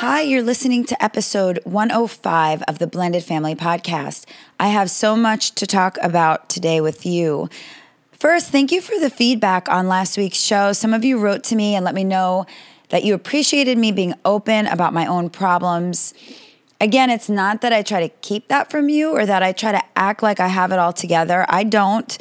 Hi, you're listening to episode 105 of the Blended Family Podcast. I have so much to talk about today with you. First, thank you for the feedback on last week's show. Some of you wrote to me and let me know that you appreciated me being open about my own problems. Again, it's not that I try to keep that from you or that I try to act like I have it all together. I don't.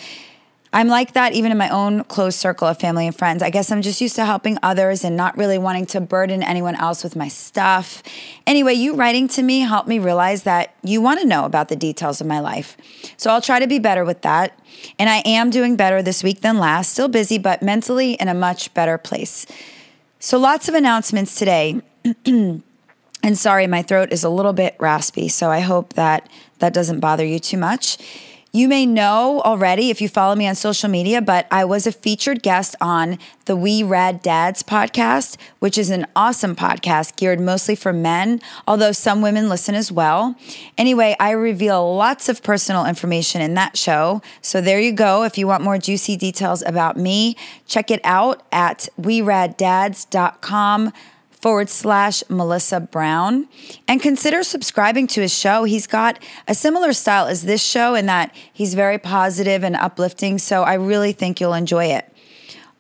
I'm like that even in my own close circle of family and friends. I guess I'm just used to helping others and not really wanting to burden anyone else with my stuff. Anyway, you writing to me helped me realize that you want to know about the details of my life. So I'll try to be better with that. And I am doing better this week than last. Still busy, but mentally in a much better place. So lots of announcements today. and sorry, my throat is a little bit raspy. So I hope that that doesn't bother you too much. You may know already if you follow me on social media, but I was a featured guest on the We Rad Dads podcast, which is an awesome podcast geared mostly for men, although some women listen as well. Anyway, I reveal lots of personal information in that show. So there you go. If you want more juicy details about me, check it out at weraddads.com forward slash Melissa Brown and consider subscribing to his show. He's got a similar style as this show in that he's very positive and uplifting. So I really think you'll enjoy it.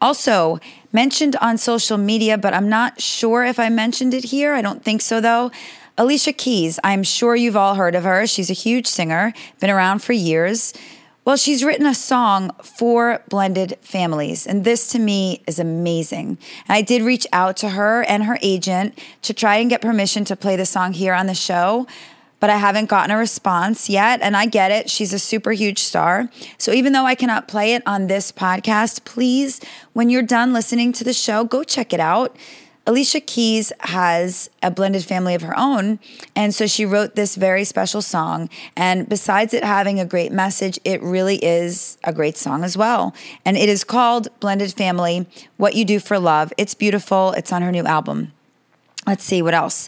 Also, mentioned on social media, but I'm not sure if I mentioned it here. I don't think so though. Alicia Keys, I'm sure you've all heard of her. She's a huge singer, been around for years. Well, she's written a song for blended families, and this to me is amazing. I did reach out to her and her agent to try and get permission to play the song here on the show, but I haven't gotten a response yet. And I get it, she's a super huge star. So even though I cannot play it on this podcast, please, when you're done listening to the show, go check it out. Alicia Keys has a blended family of her own. And so she wrote this very special song. And besides it having a great message, it really is a great song as well. And it is called Blended Family What You Do for Love. It's beautiful. It's on her new album. Let's see what else.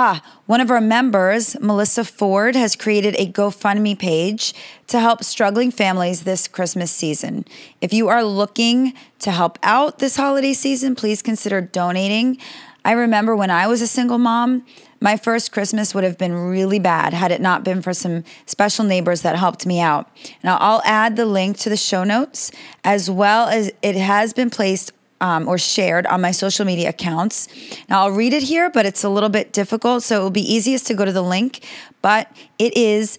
Ah, one of our members, Melissa Ford, has created a GoFundMe page to help struggling families this Christmas season. If you are looking to help out this holiday season, please consider donating. I remember when I was a single mom, my first Christmas would have been really bad had it not been for some special neighbors that helped me out. Now, I'll add the link to the show notes as well as it has been placed um, or shared on my social media accounts. Now, I'll read it here, but it's a little bit difficult. So it will be easiest to go to the link, but it is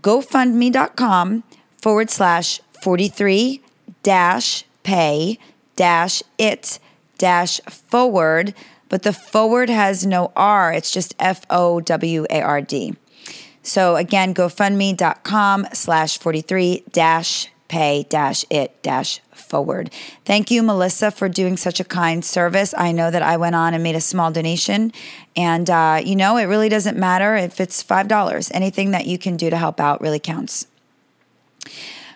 gofundme.com forward slash 43 dash pay dash it dash forward. But the forward has no R, it's just F O W A R D. So again, gofundme.com slash 43 dash pay it forward. Thank you, Melissa, for doing such a kind service. I know that I went on and made a small donation. And, uh, you know, it really doesn't matter if it's $5. Anything that you can do to help out really counts.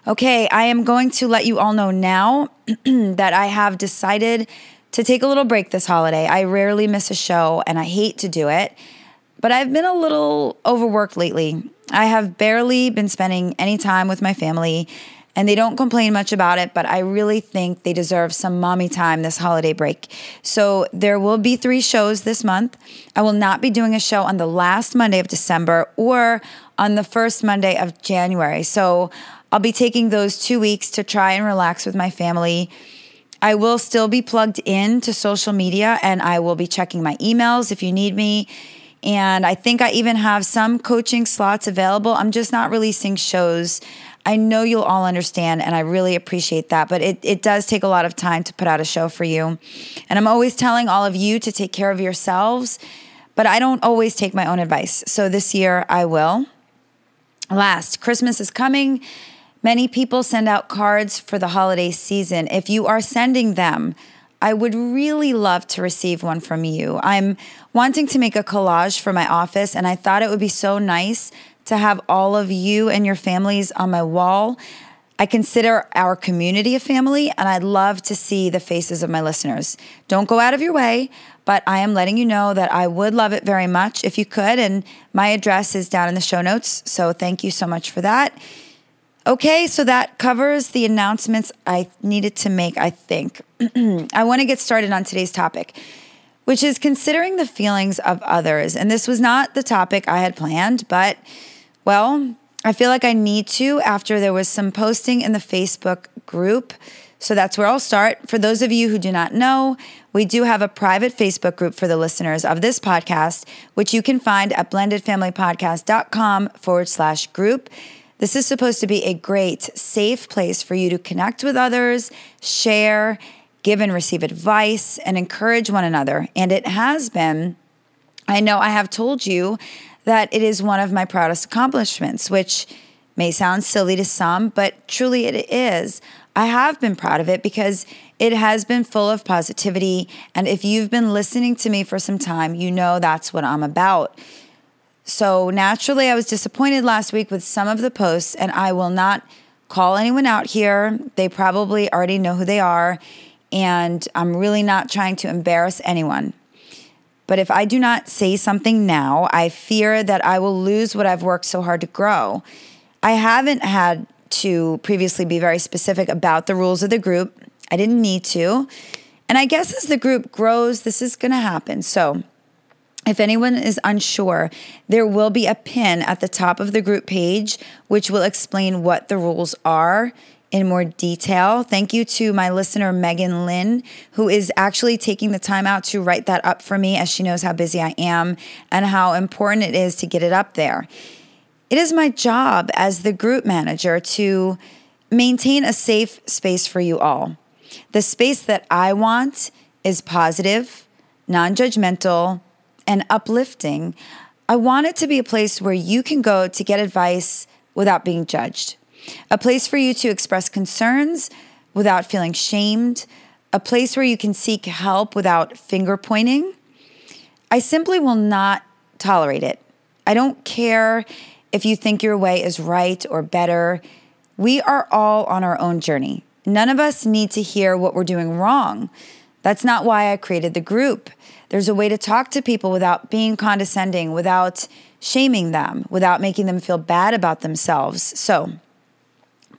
Okay, I am going to let you all know now that I have decided to take a little break this holiday. I rarely miss a show and I hate to do it, but I've been a little overworked lately. I have barely been spending any time with my family and they don't complain much about it, but I really think they deserve some mommy time this holiday break. So there will be three shows this month. I will not be doing a show on the last Monday of December or on the first Monday of January. So I'll be taking those two weeks to try and relax with my family. I will still be plugged in to social media and I will be checking my emails if you need me. And I think I even have some coaching slots available. I'm just not releasing shows I know you'll all understand, and I really appreciate that. But it, it does take a lot of time to put out a show for you. And I'm always telling all of you to take care of yourselves, but I don't always take my own advice. So this year I will. Last, Christmas is coming. Many people send out cards for the holiday season. If you are sending them, I would really love to receive one from you. I'm wanting to make a collage for my office, and I thought it would be so nice to have all of you and your families on my wall. I consider our community a family, and I'd love to see the faces of my listeners. Don't go out of your way, but I am letting you know that I would love it very much if you could. And my address is down in the show notes. So thank you so much for that. Okay, so that covers the announcements I needed to make, I think. I want to get started on today's topic, which is considering the feelings of others. And this was not the topic I had planned, but well, I feel like I need to after there was some posting in the Facebook group. So that's where I'll start. For those of you who do not know, we do have a private Facebook group for the listeners of this podcast, which you can find at blendedfamilypodcast.com forward slash group. This is supposed to be a great, safe place for you to connect with others, share, give and receive advice, and encourage one another. And it has been, I know I have told you that it is one of my proudest accomplishments, which may sound silly to some, but truly it is. I have been proud of it because it has been full of positivity. And if you've been listening to me for some time, you know that's what I'm about. So naturally, I was disappointed last week with some of the posts, and I will not call anyone out here. They probably already know who they are, and I'm really not trying to embarrass anyone. But if I do not say something now, I fear that I will lose what I've worked so hard to grow. I haven't had to previously be very specific about the rules of the group. I didn't need to. And I guess as the group grows, this is going to happen. So if anyone is unsure, there will be a pin at the top of the group page which will explain what the rules are in more detail. Thank you to my listener, Megan Lynn, who is actually taking the time out to write that up for me as she knows how busy I am and how important it is to get it up there. It is my job as the group manager to maintain a safe space for you all. The space that I want is positive, non judgmental, and uplifting, I want it to be a place where you can go to get advice without being judged, a place for you to express concerns without feeling shamed, a place where you can seek help without finger pointing. I simply will not tolerate it. I don't care if you think your way is right or better. We are all on our own journey. None of us need to hear what we're doing wrong. That's not why I created the group. There's a way to talk to people without being condescending, without shaming them, without making them feel bad about themselves. So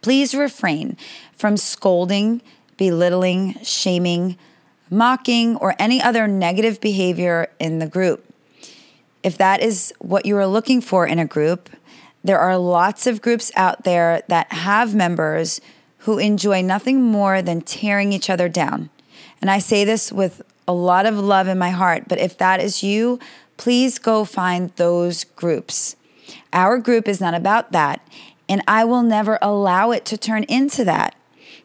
please refrain from scolding, belittling, shaming, mocking, or any other negative behavior in the group. If that is what you are looking for in a group, there are lots of groups out there that have members who enjoy nothing more than tearing each other down. And I say this with a lot of love in my heart. But if that is you, please go find those groups. Our group is not about that. And I will never allow it to turn into that.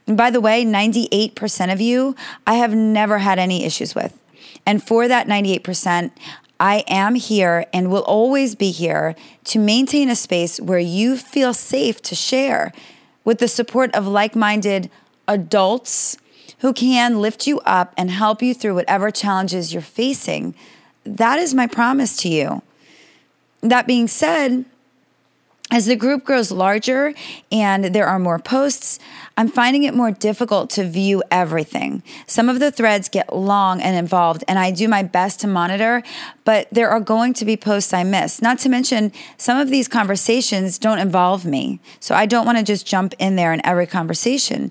And by the way, 98% of you, I have never had any issues with. And for that 98%, I am here and will always be here to maintain a space where you feel safe to share with the support of like minded adults who can lift you up and help you through whatever challenges you're facing. That is my promise to you. That being said, as the group grows larger and there are more posts, I'm finding it more difficult to view everything. Some of the threads get long and involved, and I do my best to monitor, but there are going to be posts I miss. Not to mention, some of these conversations don't involve me. So I don't want to just jump in there in every conversation.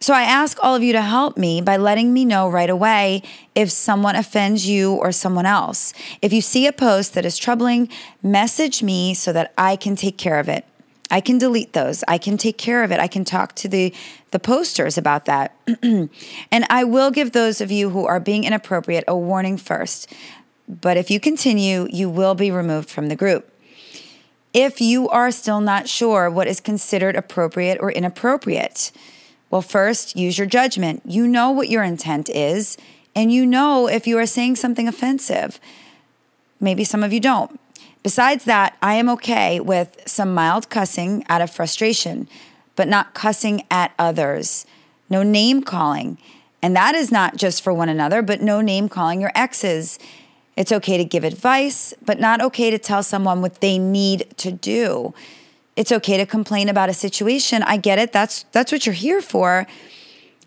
So I ask all of you to help me by letting me know right away if someone offends you or someone else. If you see a post that is troubling, message me so that I can take care of it. I can delete those. I can take care of it. I can talk to the the posters about that. and I will give those of you who are being inappropriate a warning first. But if you continue, you will be removed from the group. If you are still not sure what is considered appropriate or inappropriate, well, first, use your judgment. You know what your intent is, and you know if you are saying something offensive. Maybe some of you don't. Besides that, I am okay with some mild cussing out of frustration, but not cussing at others. No name calling. And that is not just for one another, but no name calling your exes. It's okay to give advice, but not okay to tell someone what they need to do. It's okay to complain about a situation. I get it. That's that's what you're here for.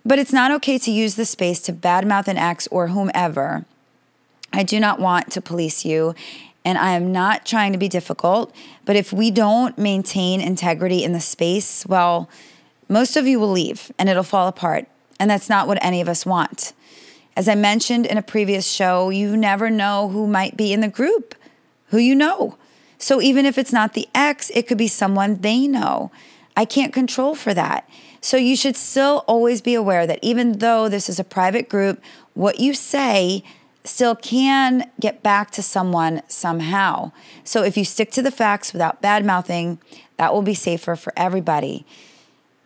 But it's not okay to use the space to badmouth an ex or whomever. I do not want to police you, and I am not trying to be difficult. But if we don't maintain integrity in the space, well, most of you will leave and it'll fall apart. And that's not what any of us want. As I mentioned in a previous show, you never know who might be in the group, who you know. So even if it's not the ex, it could be someone they know. I can't control for that. So you should still always be aware that even though this is a private group, what you say still can get back to someone somehow. So if you stick to the facts without bad mouthing, that will be safer for everybody.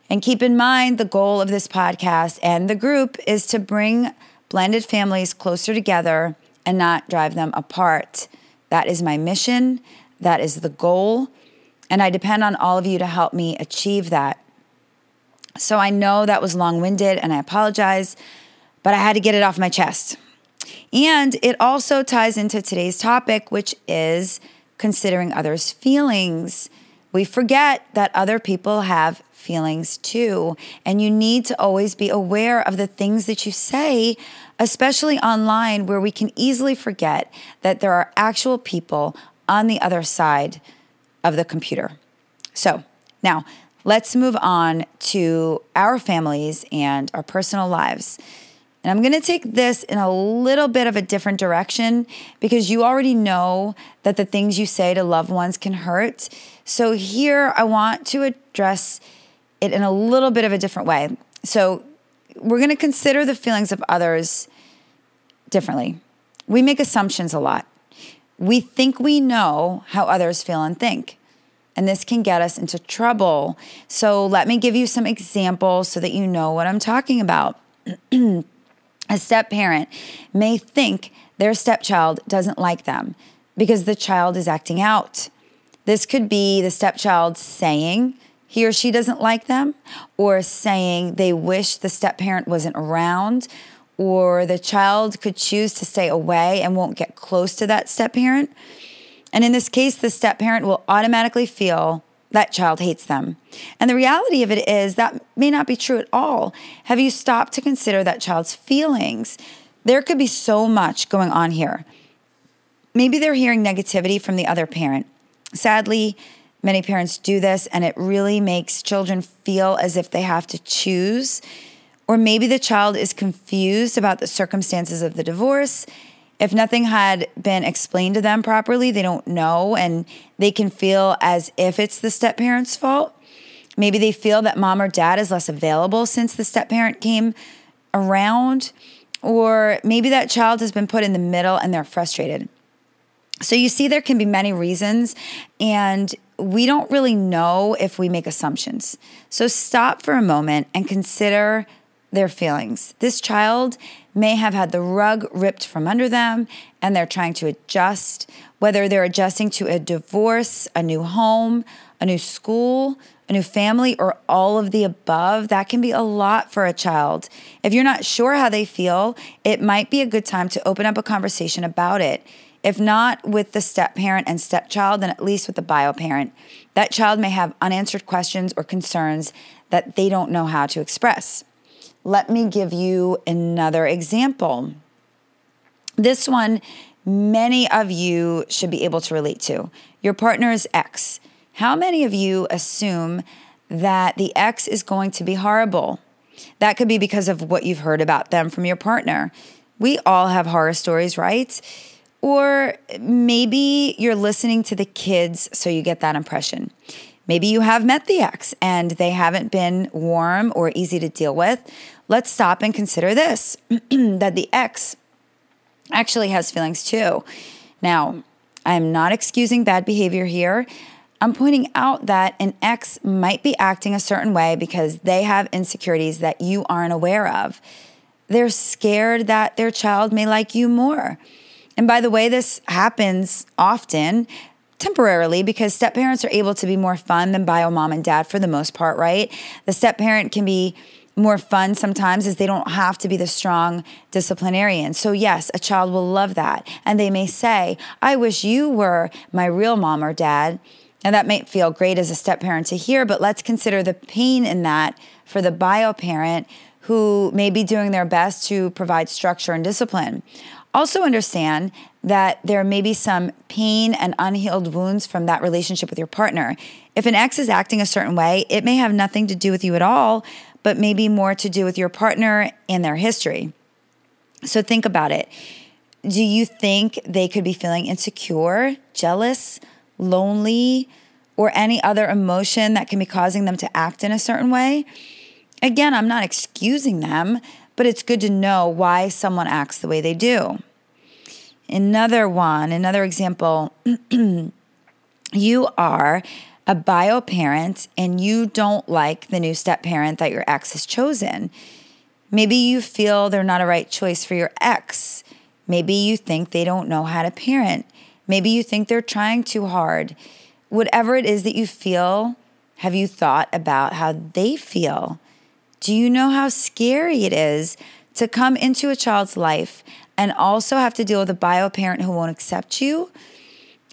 And keep in mind the goal of this podcast and the group is to bring blended families closer together and not drive them apart. That is my mission. That is the goal. And I depend on all of you to help me achieve that. So I know that was long winded and I apologize, but I had to get it off my chest. And it also ties into today's topic, which is considering others' feelings. We forget that other people have feelings too. And you need to always be aware of the things that you say, especially online, where we can easily forget that there are actual people on the other side of the computer. So now let's move on to our families and our personal lives. And I'm going to take this in a little bit of a different direction because you already know that the things you say to loved ones can hurt. So here I want to address it in a little bit of a different way. So we're going to consider the feelings of others differently. We make assumptions a lot. We think we know how others feel and think. And this can get us into trouble. So let me give you some examples so that you know what I'm talking about. A step parent may think their stepchild doesn't like them because the child is acting out. This could be the stepchild saying he or she doesn't like them, or saying they wish the step parent wasn't around, or the child could choose to stay away and won't get close to that step parent. And in this case, the step parent will automatically feel that child hates them. And the reality of it is that may not be true at all. Have you stopped to consider that child's feelings? There could be so much going on here. Maybe they're hearing negativity from the other parent. Sadly, many parents do this, and it really makes children feel as if they have to choose. Or maybe the child is confused about the circumstances of the divorce if nothing had been explained to them properly, they don't know and they can feel as if it's the step parent's fault. Maybe they feel that mom or dad is less available since the step parent came around, or maybe that child has been put in the middle and they're frustrated. So you see, there can be many reasons, and we don't really know if we make assumptions. So stop for a moment and consider their feelings. This child may have had the rug ripped from under them and they're trying to adjust, whether they're adjusting to a divorce, a new home, a new school, a new family, or all of the above. That can be a lot for a child. If you're not sure how they feel, it might be a good time to open up a conversation about it. If not with the step parent and stepchild, then at least with the bio parent. That child may have unanswered questions or concerns that they don't know how to express. Let me give you another example. This one, many of you should be able to relate to. Your partner's ex. How many of you assume that the ex is going to be horrible? That could be because of what you've heard about them from your partner. We all have horror stories, right? Or maybe you're listening to the kids, so you get that impression. Maybe you have met the ex and they haven't been warm or easy to deal with. Let's stop and consider this that the ex actually has feelings too. Now, I'm not excusing bad behavior here. I'm pointing out that an ex might be acting a certain way because they have insecurities that you aren't aware of. They're scared that their child may like you more. And by the way, this happens often temporarily because step parents are able to be more fun than bio mom and dad for the most part, right? The step parent can be more fun sometimes is they don't have to be the strong disciplinarian. So, yes, a child will love that. And they may say, I wish you were my real mom or dad. And that may feel great as a step parent to hear, but let's consider the pain in that for the bio parent who may be doing their best to provide structure and discipline. Also, understand that there may be some pain and unhealed wounds from that relationship with your partner. If an ex is acting a certain way, it may have nothing to do with you at all, but maybe more to do with your partner and their history. So think about it. Do you think they could be feeling insecure, jealous, lonely, or any other emotion that can be causing them to act in a certain way? Again, I'm not excusing them, but it's good to know why someone acts the way they do. Another one, another example you are a bio parent and you don't like the new step parent that your ex has chosen. Maybe you feel they're not a right choice for your ex. Maybe you think they don't know how to parent. Maybe you think they're trying too hard. Whatever it is that you feel, have you thought about how they feel? Do you know how scary it is to come into a child's life and also have to deal with a bio parent who won't accept you?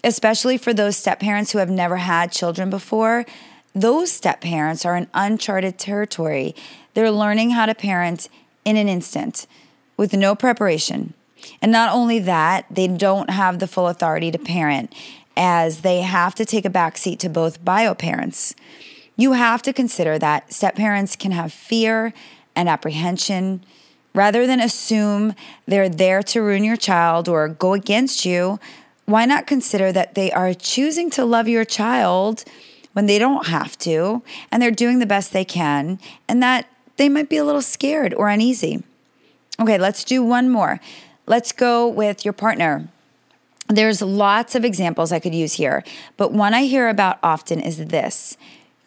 Especially for those step parents who have never had children before, those step parents are in uncharted territory. They're learning how to parent in an instant with no preparation. And not only that, they don't have the full authority to parent as they have to take a backseat to both bio parents. You have to consider that step parents can have fear and apprehension. Rather than assume they're there to ruin your child or go against you, why not consider that they are choosing to love your child when they don't have to and they're doing the best they can and that they might be a little scared or uneasy? Okay, let's do one more. Let's go with your partner. There's lots of examples I could use here, but one I hear about often is this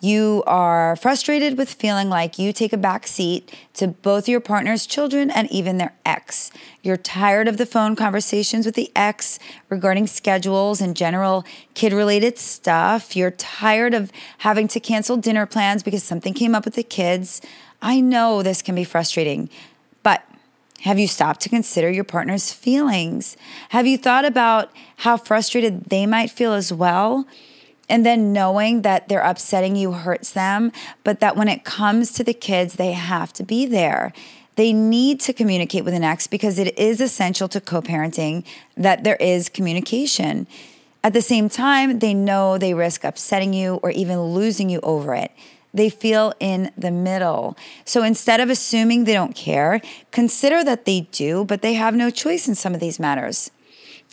you are frustrated with feeling like you take a back seat to both your partner's children and even their ex. You're tired of the phone conversations with the ex regarding schedules and general kid related stuff. You're tired of having to cancel dinner plans because something came up with the kids. I know this can be frustrating, but have you stopped to consider your partner's feelings? Have you thought about how frustrated they might feel as well? And then knowing that they're upsetting you hurts them, but that when it comes to the kids, they have to be there. They need to communicate with an ex because it is essential to co parenting that there is communication. At the same time, they know they risk upsetting you or even losing you over it. They feel in the middle. So instead of assuming they don't care, consider that they do, but they have no choice in some of these matters.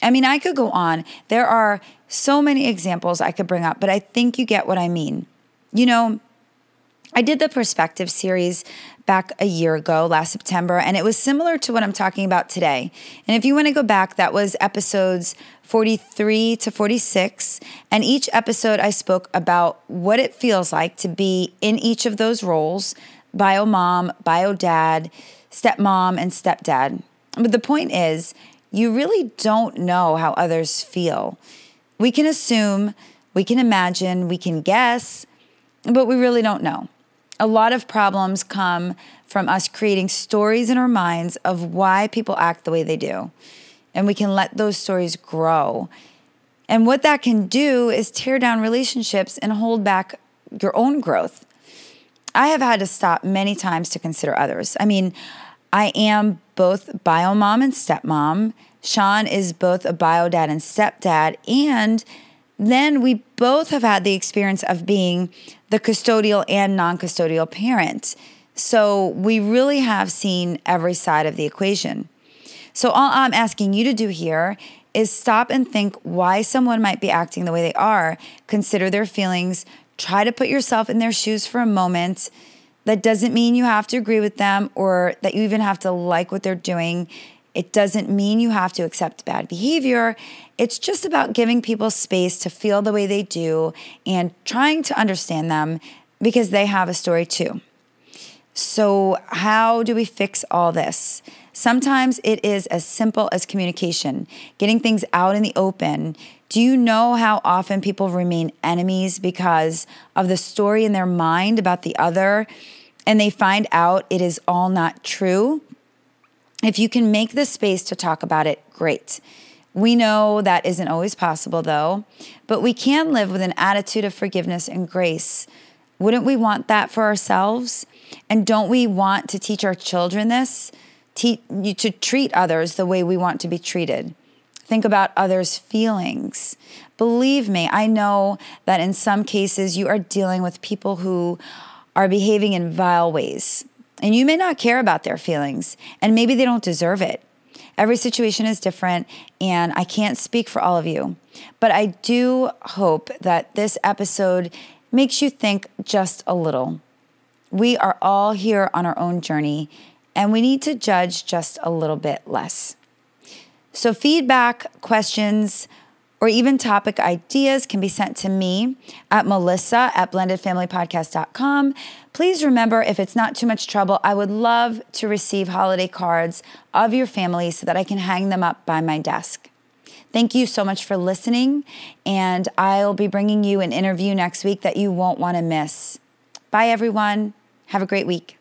I mean, I could go on. There are so many examples I could bring up, but I think you get what I mean. You know, I did the perspective series back a year ago, last September, and it was similar to what I'm talking about today. And if you want to go back, that was episodes 43 to 46. And each episode, I spoke about what it feels like to be in each of those roles bio mom, bio dad, stepmom, and stepdad. But the point is, you really don't know how others feel. We can assume, we can imagine, we can guess, but we really don't know. A lot of problems come from us creating stories in our minds of why people act the way they do. And we can let those stories grow. And what that can do is tear down relationships and hold back your own growth. I have had to stop many times to consider others. I mean, I am both bio mom and stepmom. Sean is both a bio dad and stepdad. And then we both have had the experience of being the custodial and non custodial parent. So we really have seen every side of the equation. So all I'm asking you to do here is stop and think why someone might be acting the way they are. Consider their feelings. Try to put yourself in their shoes for a moment that doesn't mean you have to agree with them or that you even have to like what they're doing. It doesn't mean you have to accept bad behavior. It's just about giving people space to feel the way they do and trying to understand them because they have a story too. So, how do we fix all this? Sometimes it is as simple as communication, getting things out in the open. Do you know how often people remain enemies because of the story in their mind about the other? and they find out it is all not true, if you can make the space to talk about it, great. We know that isn't always possible though, but we can live with an attitude of forgiveness and grace. Wouldn't we want that for ourselves? And don't we want to teach our children this? Te- to treat others the way we want to be treated. Think about others' feelings. Believe me, I know that in some cases you are dealing with people who are behaving in vile ways. And you may not care about their feelings, and maybe they don't deserve it. Every situation is different, and I can't speak for all of you. But I do hope that this episode makes you think just a little. We are all here on our own journey, and we need to judge just a little bit less. So, feedback, questions, or even topic ideas can be sent to me at melissa at blendedfamilypodcast.com. Please remember, if it's not too much trouble, I would love to receive holiday cards of your family so that I can hang them up by my desk. Thank you so much for listening, and I'll be bringing you an interview next week that you won't want to miss. Bye, everyone. Have a great week.